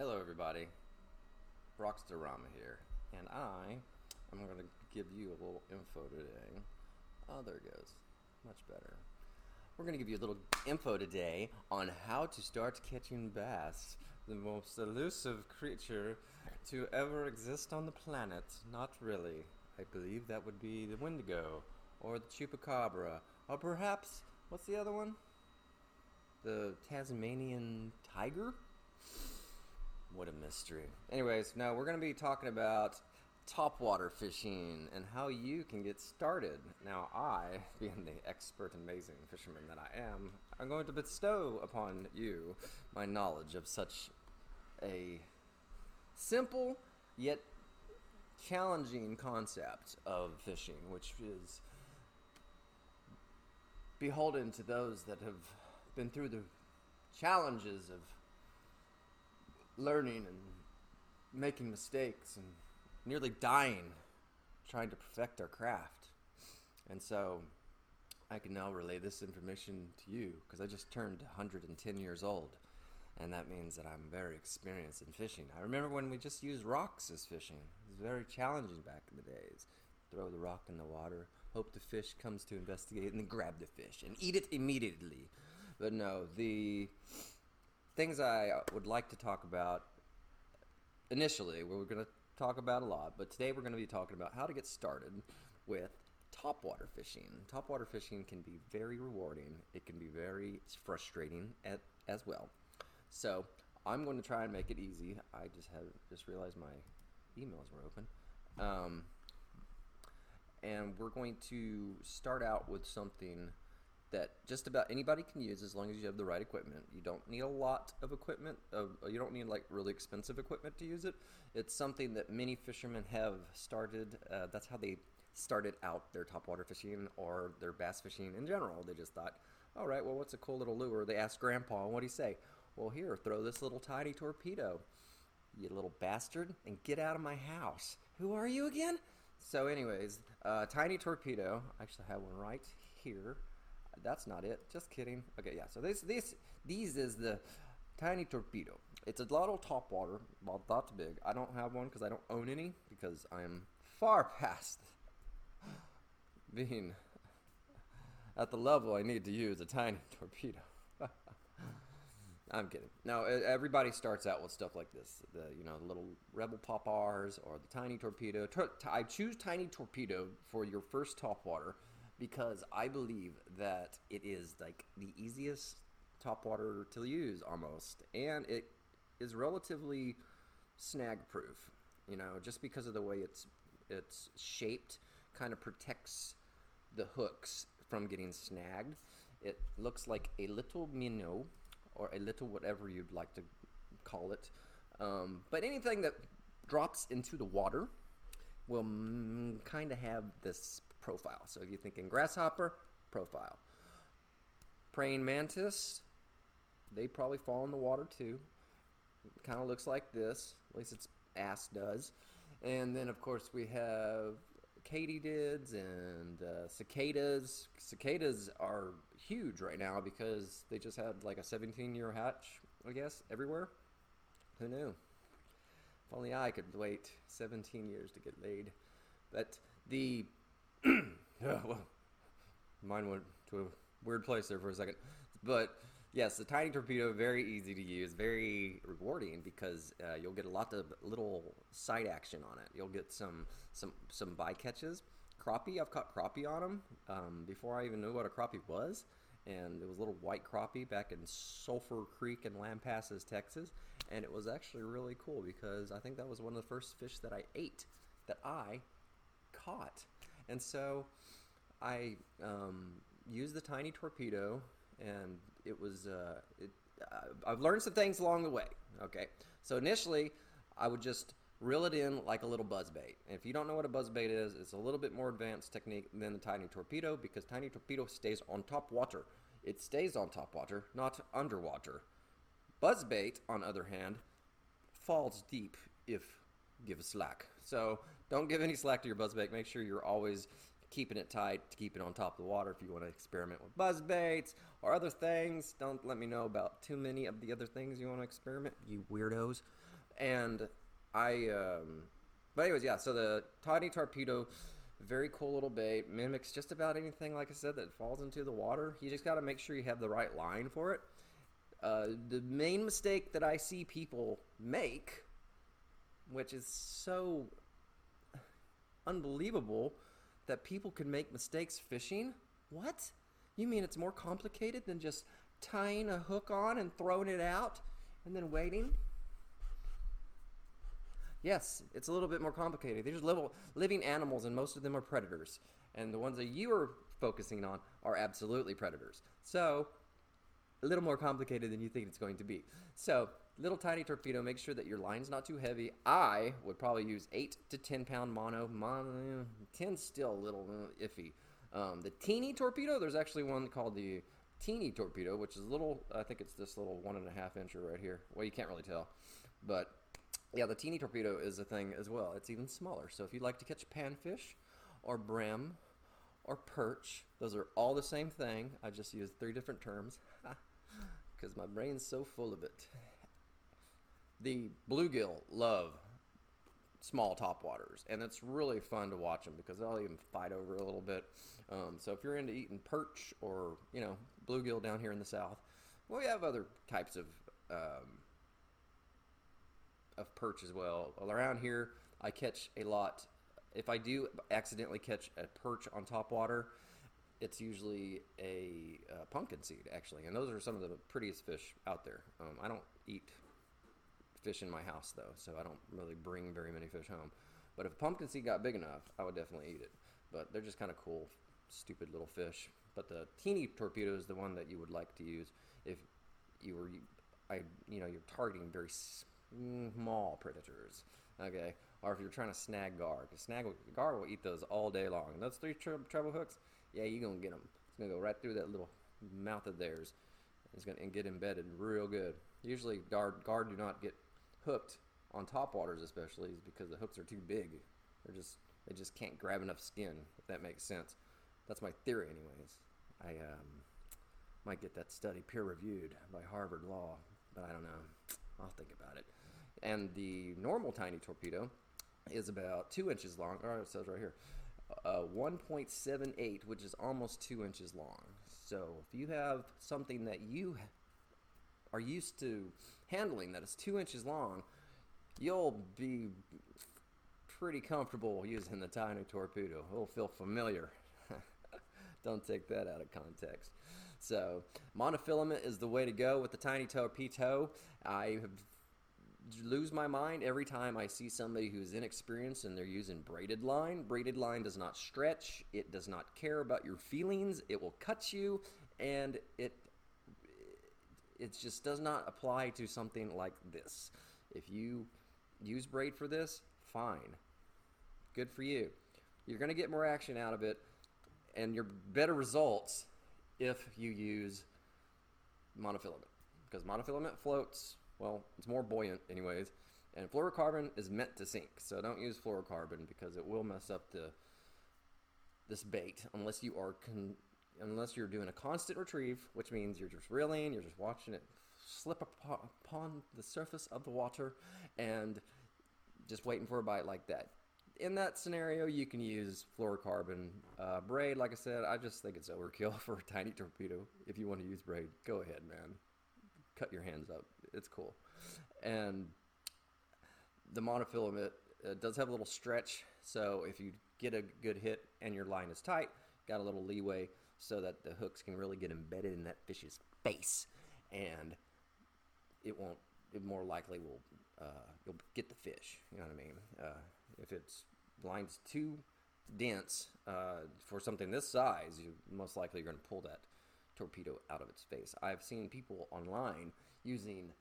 Hello, everybody. Rockstarama here, and I am going to give you a little info today. Oh, there it goes. Much better. We're going to give you a little info today on how to start catching bass, the most elusive creature to ever exist on the planet. Not really. I believe that would be the Wendigo, or the Chupacabra, or perhaps, what's the other one? The Tasmanian Tiger? What a mystery. Anyways, now we're going to be talking about topwater fishing and how you can get started. Now, I, being the expert amazing fisherman that I am, I'm going to bestow upon you my knowledge of such a simple yet challenging concept of fishing, which is beholden to those that have been through the challenges of learning and making mistakes and nearly dying trying to perfect our craft. And so I can now relay this information to you because I just turned 110 years old. And that means that I'm very experienced in fishing. I remember when we just used rocks as fishing. It was very challenging back in the days. Throw the rock in the water, hope the fish comes to investigate, and then grab the fish and eat it immediately. But no, the things I would like to talk about initially, we're going to talk about a lot, but today we're going to be talking about how to get started with topwater fishing. Topwater fishing can be very rewarding. It can be very frustrating at, as well. So I'm going to try and make it easy. I just have just realized my emails were open. Um, and we're going to start out with something that just about anybody can use as long as you have the right equipment. You don't need a lot of equipment. Uh, you don't need like really expensive equipment to use it. It's something that many fishermen have started. Uh, that's how they started out their topwater fishing or their bass fishing in general. They just thought, all right, well, what's a cool little lure? They asked Grandpa, and what do he say? Well, here, throw this little tiny torpedo, you little bastard, and get out of my house. Who are you again? So, anyways, uh, tiny torpedo. I actually have one right here. That's not it. Just kidding. Okay, yeah. So this this these is the tiny torpedo. It's a little top water, about that big. I don't have one because I don't own any because I am far past being at the level I need to use a tiny torpedo. I'm kidding. Now everybody starts out with stuff like this. The you know the little Rebel Pop R's or the tiny torpedo. I choose tiny torpedo for your first top water because I believe that it is like the easiest top water to use almost, and it is relatively snag proof. You know, just because of the way it's it's shaped, kind of protects the hooks from getting snagged. It looks like a little minnow or a little whatever you'd like to call it. Um, but anything that drops into the water will mm, kind of have this profile. So if you're thinking grasshopper, profile. Praying mantis, they probably fall in the water too. Kind of looks like this, at least its ass does. And then, of course, we have katydids and uh, cicadas. Cicadas are huge right now because they just had like a 17 year hatch, I guess, everywhere. Who knew? If only I could wait 17 years to get laid. But the yeah, well, mine went to a weird place there for a second. But yes, the tiny torpedo very easy to use, very rewarding because uh, you'll get a lot of little side action on it. You'll get some some some bycatches. Crappie, I've caught crappie on them um, before I even knew what a crappie was, and it was a little white crappie back in Sulphur Creek in Lampasas, Texas, and it was actually really cool because I think that was one of the first fish that I ate that I caught. And so I um, used the tiny torpedo, and it was. Uh, it, I've learned some things along the way. Okay, so initially I would just reel it in like a little buzz bait. And if you don't know what a buzz bait is, it's a little bit more advanced technique than the tiny torpedo because tiny torpedo stays on top water. It stays on top water, not underwater. Buzz bait, on other hand, falls deep if give a slack. So don't give any slack to your buzzbait. Make sure you're always keeping it tight to keep it on top of the water if you want to experiment with buzz baits or other things. Don't let me know about too many of the other things you want to experiment, you weirdos. And I, um, but anyways, yeah. So the tiny torpedo, very cool little bait, mimics just about anything, like I said, that falls into the water. You just got to make sure you have the right line for it. Uh, the main mistake that I see people make, which is so unbelievable that people can make mistakes fishing. What? You mean it's more complicated than just tying a hook on and throwing it out and then waiting? Yes, it's a little bit more complicated. There's little living animals, and most of them are predators. And the ones that you are focusing on are absolutely predators. So, a little more complicated than you think it's going to be. So, little tiny torpedo, make sure that your line's not too heavy. I would probably use 8 to 10 pound mono. mono 10 still a little uh, iffy. Um, the teeny torpedo, there's actually one called the teeny torpedo, which is a little, I think it's this little one and a half incher right here. Well, you can't really tell. But yeah, the teeny torpedo is a thing as well. It's even smaller. So if you'd like to catch panfish or brim or perch, those are all the same thing. I just used three different terms because my brain's so full of it. The bluegill love small top waters, and it's really fun to watch them because they'll even fight over a little bit. Um, so if you're into eating perch or you know bluegill down here in the south, well, we have other types of um, of perch as well. well. Around here, I catch a lot. If I do accidentally catch a perch on top water, it's usually a uh, pumpkin seed actually, and those are some of the prettiest fish out there. Um, I don't eat fish in my house though, so I don't really bring very many fish home. But if a pumpkin seed got big enough, I would definitely eat it. But they're just kind of cool, stupid little fish. But the teeny torpedo is the one that you would like to use if you were, I, you know, you're targeting very small predators. Okay, or if you're trying to snag gar, because snag gar will eat those all day long. And those three treble hooks, yeah, you're gonna get them. It's gonna go right through that little mouth of theirs. It's gonna and get embedded real good. Usually, gar gar do not get hooked on top waters, especially, is because the hooks are too big. They're just they just can't grab enough skin. If that makes sense. That's my theory, anyways. I um, might get that study peer reviewed by Harvard Law, but I don't know. I'll think about it and the normal tiny torpedo is about two inches long. Oh, it says right here, uh, 1.78, which is almost two inches long. So if you have something that you are used to handling that is two inches long, you'll be pretty comfortable using the tiny torpedo. It'll feel familiar. Don't take that out of context. So, monofilament is the way to go with the tiny torpedo. I lose my mind every time I see somebody who's inexperienced and they're using braided line. Braided line does not stretch, it does not care about your feelings, it will cut you, and it it just does not apply to something like this. If you use braid for this, fine. Good for you. You're going to get more action out of it and your better results if you use monofilament because monofilament floats well, it's more buoyant, anyways. And fluorocarbon is meant to sink, so don't use fluorocarbon because it will mess up the this bait unless you are con- unless you're doing a constant retrieve, which means you're just reeling, you're just watching it slip upon the surface of the water, and just waiting for a bite like that. In that scenario, you can use fluorocarbon uh, braid. Like I said, I just think it's overkill for a tiny torpedo. If you want to use braid, go ahead, man. Cut your hands up it's cool. And the monofilament uh, does have a little stretch, so if you get a good hit and your line is tight, got a little leeway so that the hooks can really get embedded in that fish's face, and it won't. It more likely will uh, you'll get the fish. You know what I mean? Uh, if it's line's too dense uh, for something this size, you most likely you're going to pull that torpedo out of its face. I've seen people online using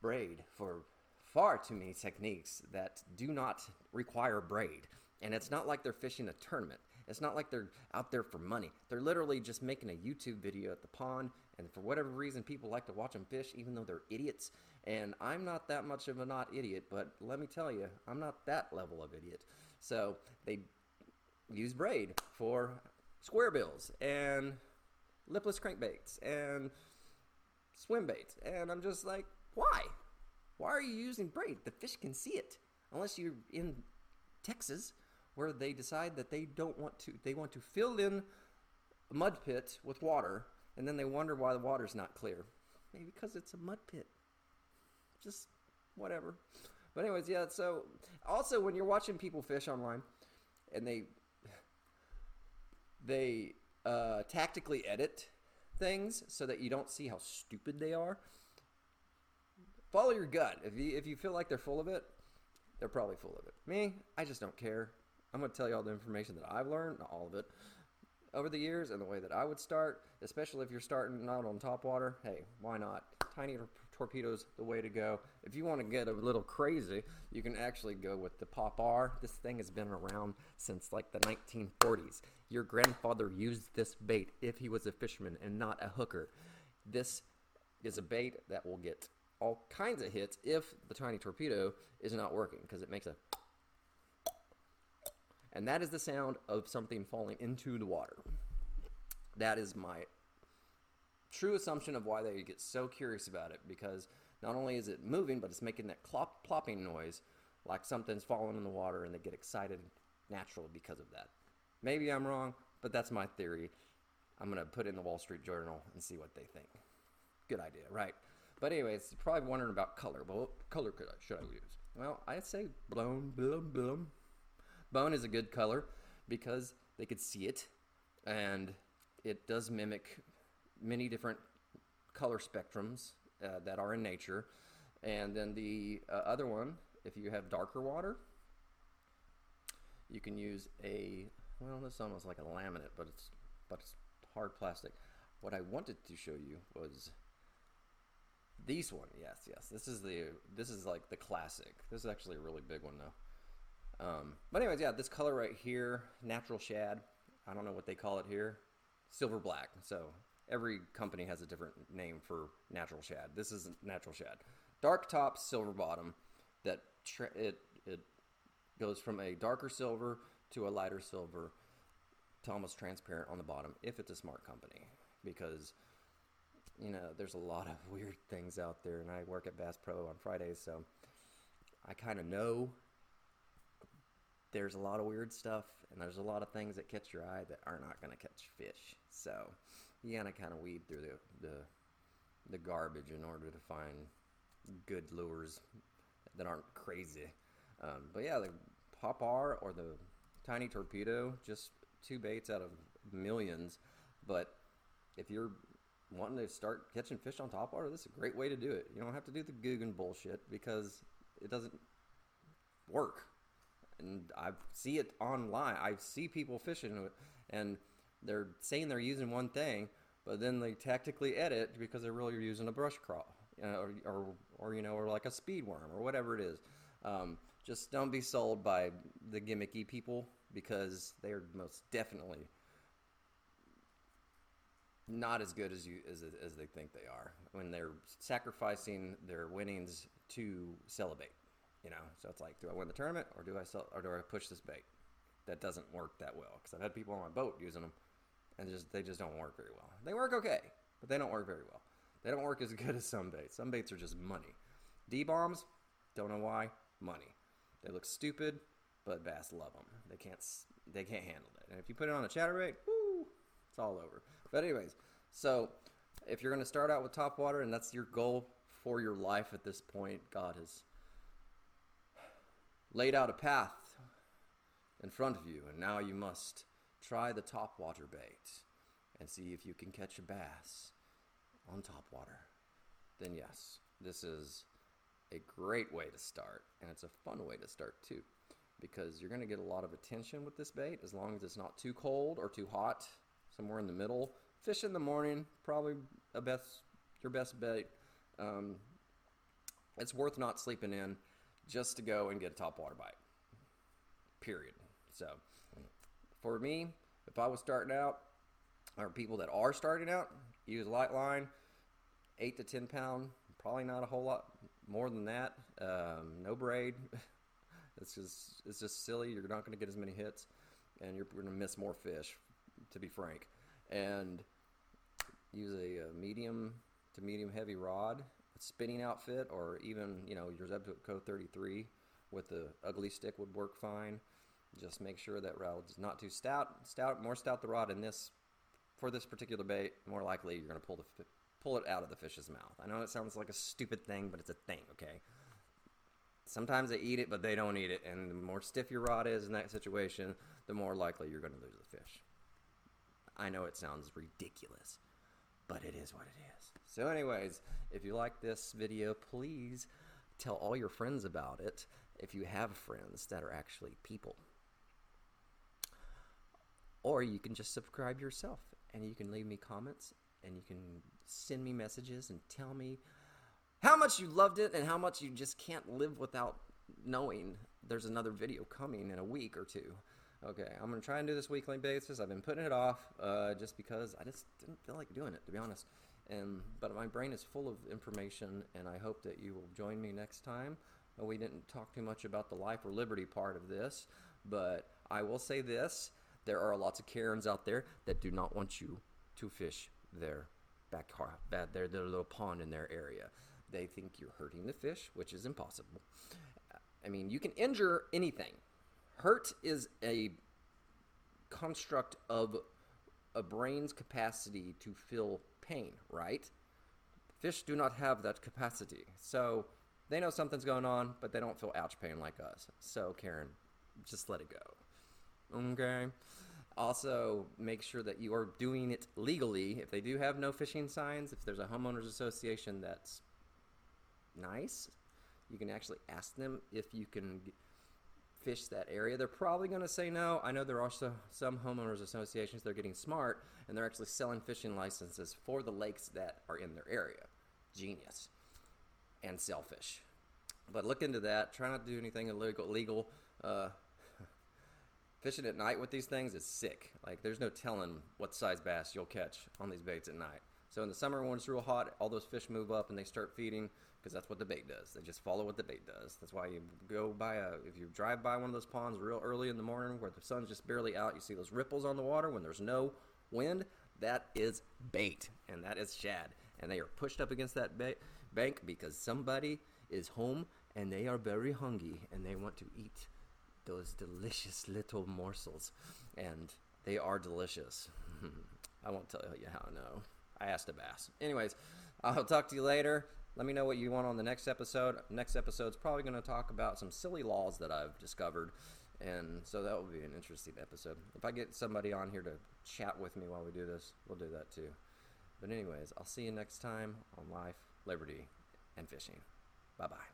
braid for far too many techniques that do not require braid. And it's not like they're fishing a tournament. It's not like they're out there for money. They're literally just making a YouTube video at the pond, and for whatever reason, people like to watch them fish, even though they're idiots. And I'm not that much of a not idiot, but let me tell you, I'm not that level of idiot. So they use braid for square bills and lipless crankbaits and swim baits. And I'm just like, why? Why are you using braid? The fish can see it. Unless you're in Texas where they decide that they don't want to, they want to fill in a mud pit with water and then they wonder why the water's not clear. Maybe because it's a mud pit. Just whatever. But anyways, yeah. So also when you're watching people fish online, and they they uh, tactically edit things so that you don't see how stupid they are. Follow your gut. If you if you feel like they're full of it, they're probably full of it. Me, I just don't care. I'm going to tell you all the information that I've learned, not all of it, over the years and the way that I would start, especially if you're starting not on top water. Hey, why not? Tiny torpedoes the way to go. If you want to get a little crazy, you can actually go with the Pop R. This thing has been around since like the 1940s. Your grandfather used this bait if he was a fisherman and not a hooker. This is a bait that will get all kinds of hits if the tiny torpedo is not working because it makes a and that is the sound of something falling into the water. That is my true assumption of why they get so curious about it because not only is it moving, but it's making that clop, plopping noise like something's falling in the water and they get excited naturally because of that. Maybe I'm wrong, but that's my theory. I'm going to put in the Wall Street Journal and see what they think. Good idea, right? But anyways, you're probably wondering about color. What color could I, should I use? Well, I'd say blown, bloom, bloom. Bone is a good color because they could see it and it does mimic many different color spectrums uh, that are in nature. And then the uh, other one, if you have darker water, you can use a well, this is almost like a laminate, but it's but it's hard plastic. What I wanted to show you was these one. Yes, yes. This is the this is like the classic. This is actually a really big one though. Um, but anyways, yeah, this color right here, natural shad. I don't know what they call it here. Silver black. So every company has a different name for natural shad. This is natural shad. Dark top, silver bottom. That it it goes from a darker silver to a lighter silver to almost transparent on the bottom if it's a smart company because you know there's a lot of weird things out there and I work at Bass Pro on Fridays so I kind of know there's a lot of weird stuff and there's a lot of things that catch your eye that are not going to catch fish so you gotta kind of weed through the, the the garbage in order to find good lures that aren't crazy. Um, but yeah, the pop R or the tiny torpedo, just two baits out of millions. But if you're wanting to start catching fish on top water, this is a great way to do it. You don't have to do the Googan bullshit because it doesn't work. And I see it online. I see people fishing and they're saying they're using one thing, but then they tactically edit because they're really using a brush crawl, you know, or, or, or, you know, or like a speed worm or whatever it is. Um, just don't be sold by the gimmicky people because they are most definitely not as good as you as, as they think they are when they're sacrificing their winnings to bait. You know, so it's like, do I win the tournament or do I sell or do I push this bait? That doesn't work that well because I've had people on my boat using them and just they just don't work very well. They work okay, but they don't work very well. They don't work as good as some baits. Some baits are just money. D bombs, don't know why, money. They look stupid, but bass love them. They can't they can't handle it. And if you put it on a chatterbait, woo, it's all over. But anyways, so if you're going to start out with top water and that's your goal for your life at this point, God has laid out a path in front of you, and now you must Try the top water bait and see if you can catch a bass on top water. Then, yes, this is a great way to start, and it's a fun way to start too because you're going to get a lot of attention with this bait as long as it's not too cold or too hot, somewhere in the middle. Fish in the morning, probably a best your best bait. Um, it's worth not sleeping in just to go and get a top water bite. Period. So for me, if I was starting out, or people that are starting out, use light line, eight to ten pound, probably not a whole lot more than that. Um, no braid. it's just it's just silly. You're not going to get as many hits. and you're going to miss more fish, to be frank. And use a, a medium to medium heavy rod, spinning outfit, or even you know your Zebco 33 with the Ugly Stik would work fine. Just make sure that rod is not too stout. Stout, more stout the rod in this for this particular bait. More likely you're going to pull the pull it out of the fish's mouth. I know it sounds like a stupid thing, but it's a thing. Okay. Sometimes they eat it, but they don't eat it. And the more stiff your rod is in that situation, the more likely you're going to lose the fish. I know it sounds ridiculous, but it is what it is. So, anyways, if you like this video, please tell all your friends about it if you have friends that are actually people. Or you can just subscribe yourself and you can leave me comments and you can send me messages and tell me how much you loved it and how much you just can't live without knowing there's another video coming in a week or two. Okay, I'm gonna try and do this weekly basis. I've been putting it off uh, just because I just didn't feel like doing it, to be honest. And but my brain is full of information, and I hope that you will join me next time. Uh, we didn't talk too much about the life or liberty part of this, but I will say this: there are lots of Karens out there that do not want you to fish their backyard, their, their little pond in their area. They think you're hurting the fish, which is impossible. I mean, you can injure anything. Hurt is a construct of a brain's capacity to feel pain, right? Fish do not have that capacity. So they know something's going on, but they don't feel ouch pain like us. So, Karen, just let it go. Okay? Also, make sure that you are doing it legally. If they do have no fishing signs, if there's a homeowners association that's nice, you can actually ask them if you can fish that area. They're probably going to say no. I know there are also some homeowners associations they're getting smart and they're actually selling fishing licenses for the lakes that are in their area. Genius. And selfish. But look into that. Try not to do anything illegal. Legal. Uh, fishing at night with these things is sick. Like there's no telling what size bass you'll catch on these baits at night. So in the summer when it's real hot, all those fish move up and they start feeding because that's what the bait does. They just follow what the bait does. That's why you go by a if you drive by one of those ponds real early in the morning where the sun's just barely out, you see those ripples on the water when there's no wind. That is bait, and that is shad, and they are pushed up against that ba- bank because somebody is home and they are very hungry and they want to eat those delicious little morsels, and they are delicious. I won't tell you how I know. I asked a bass. Anyways, I'll talk to you later. Let me know what you want on the next episode. Next episode's probably going to talk about some silly laws that I've discovered. And so that will be an interesting episode. If I get somebody on here to chat with me while we do this, we'll do that too. But, anyways, I'll see you next time on Life, Liberty, and Fishing. Bye bye.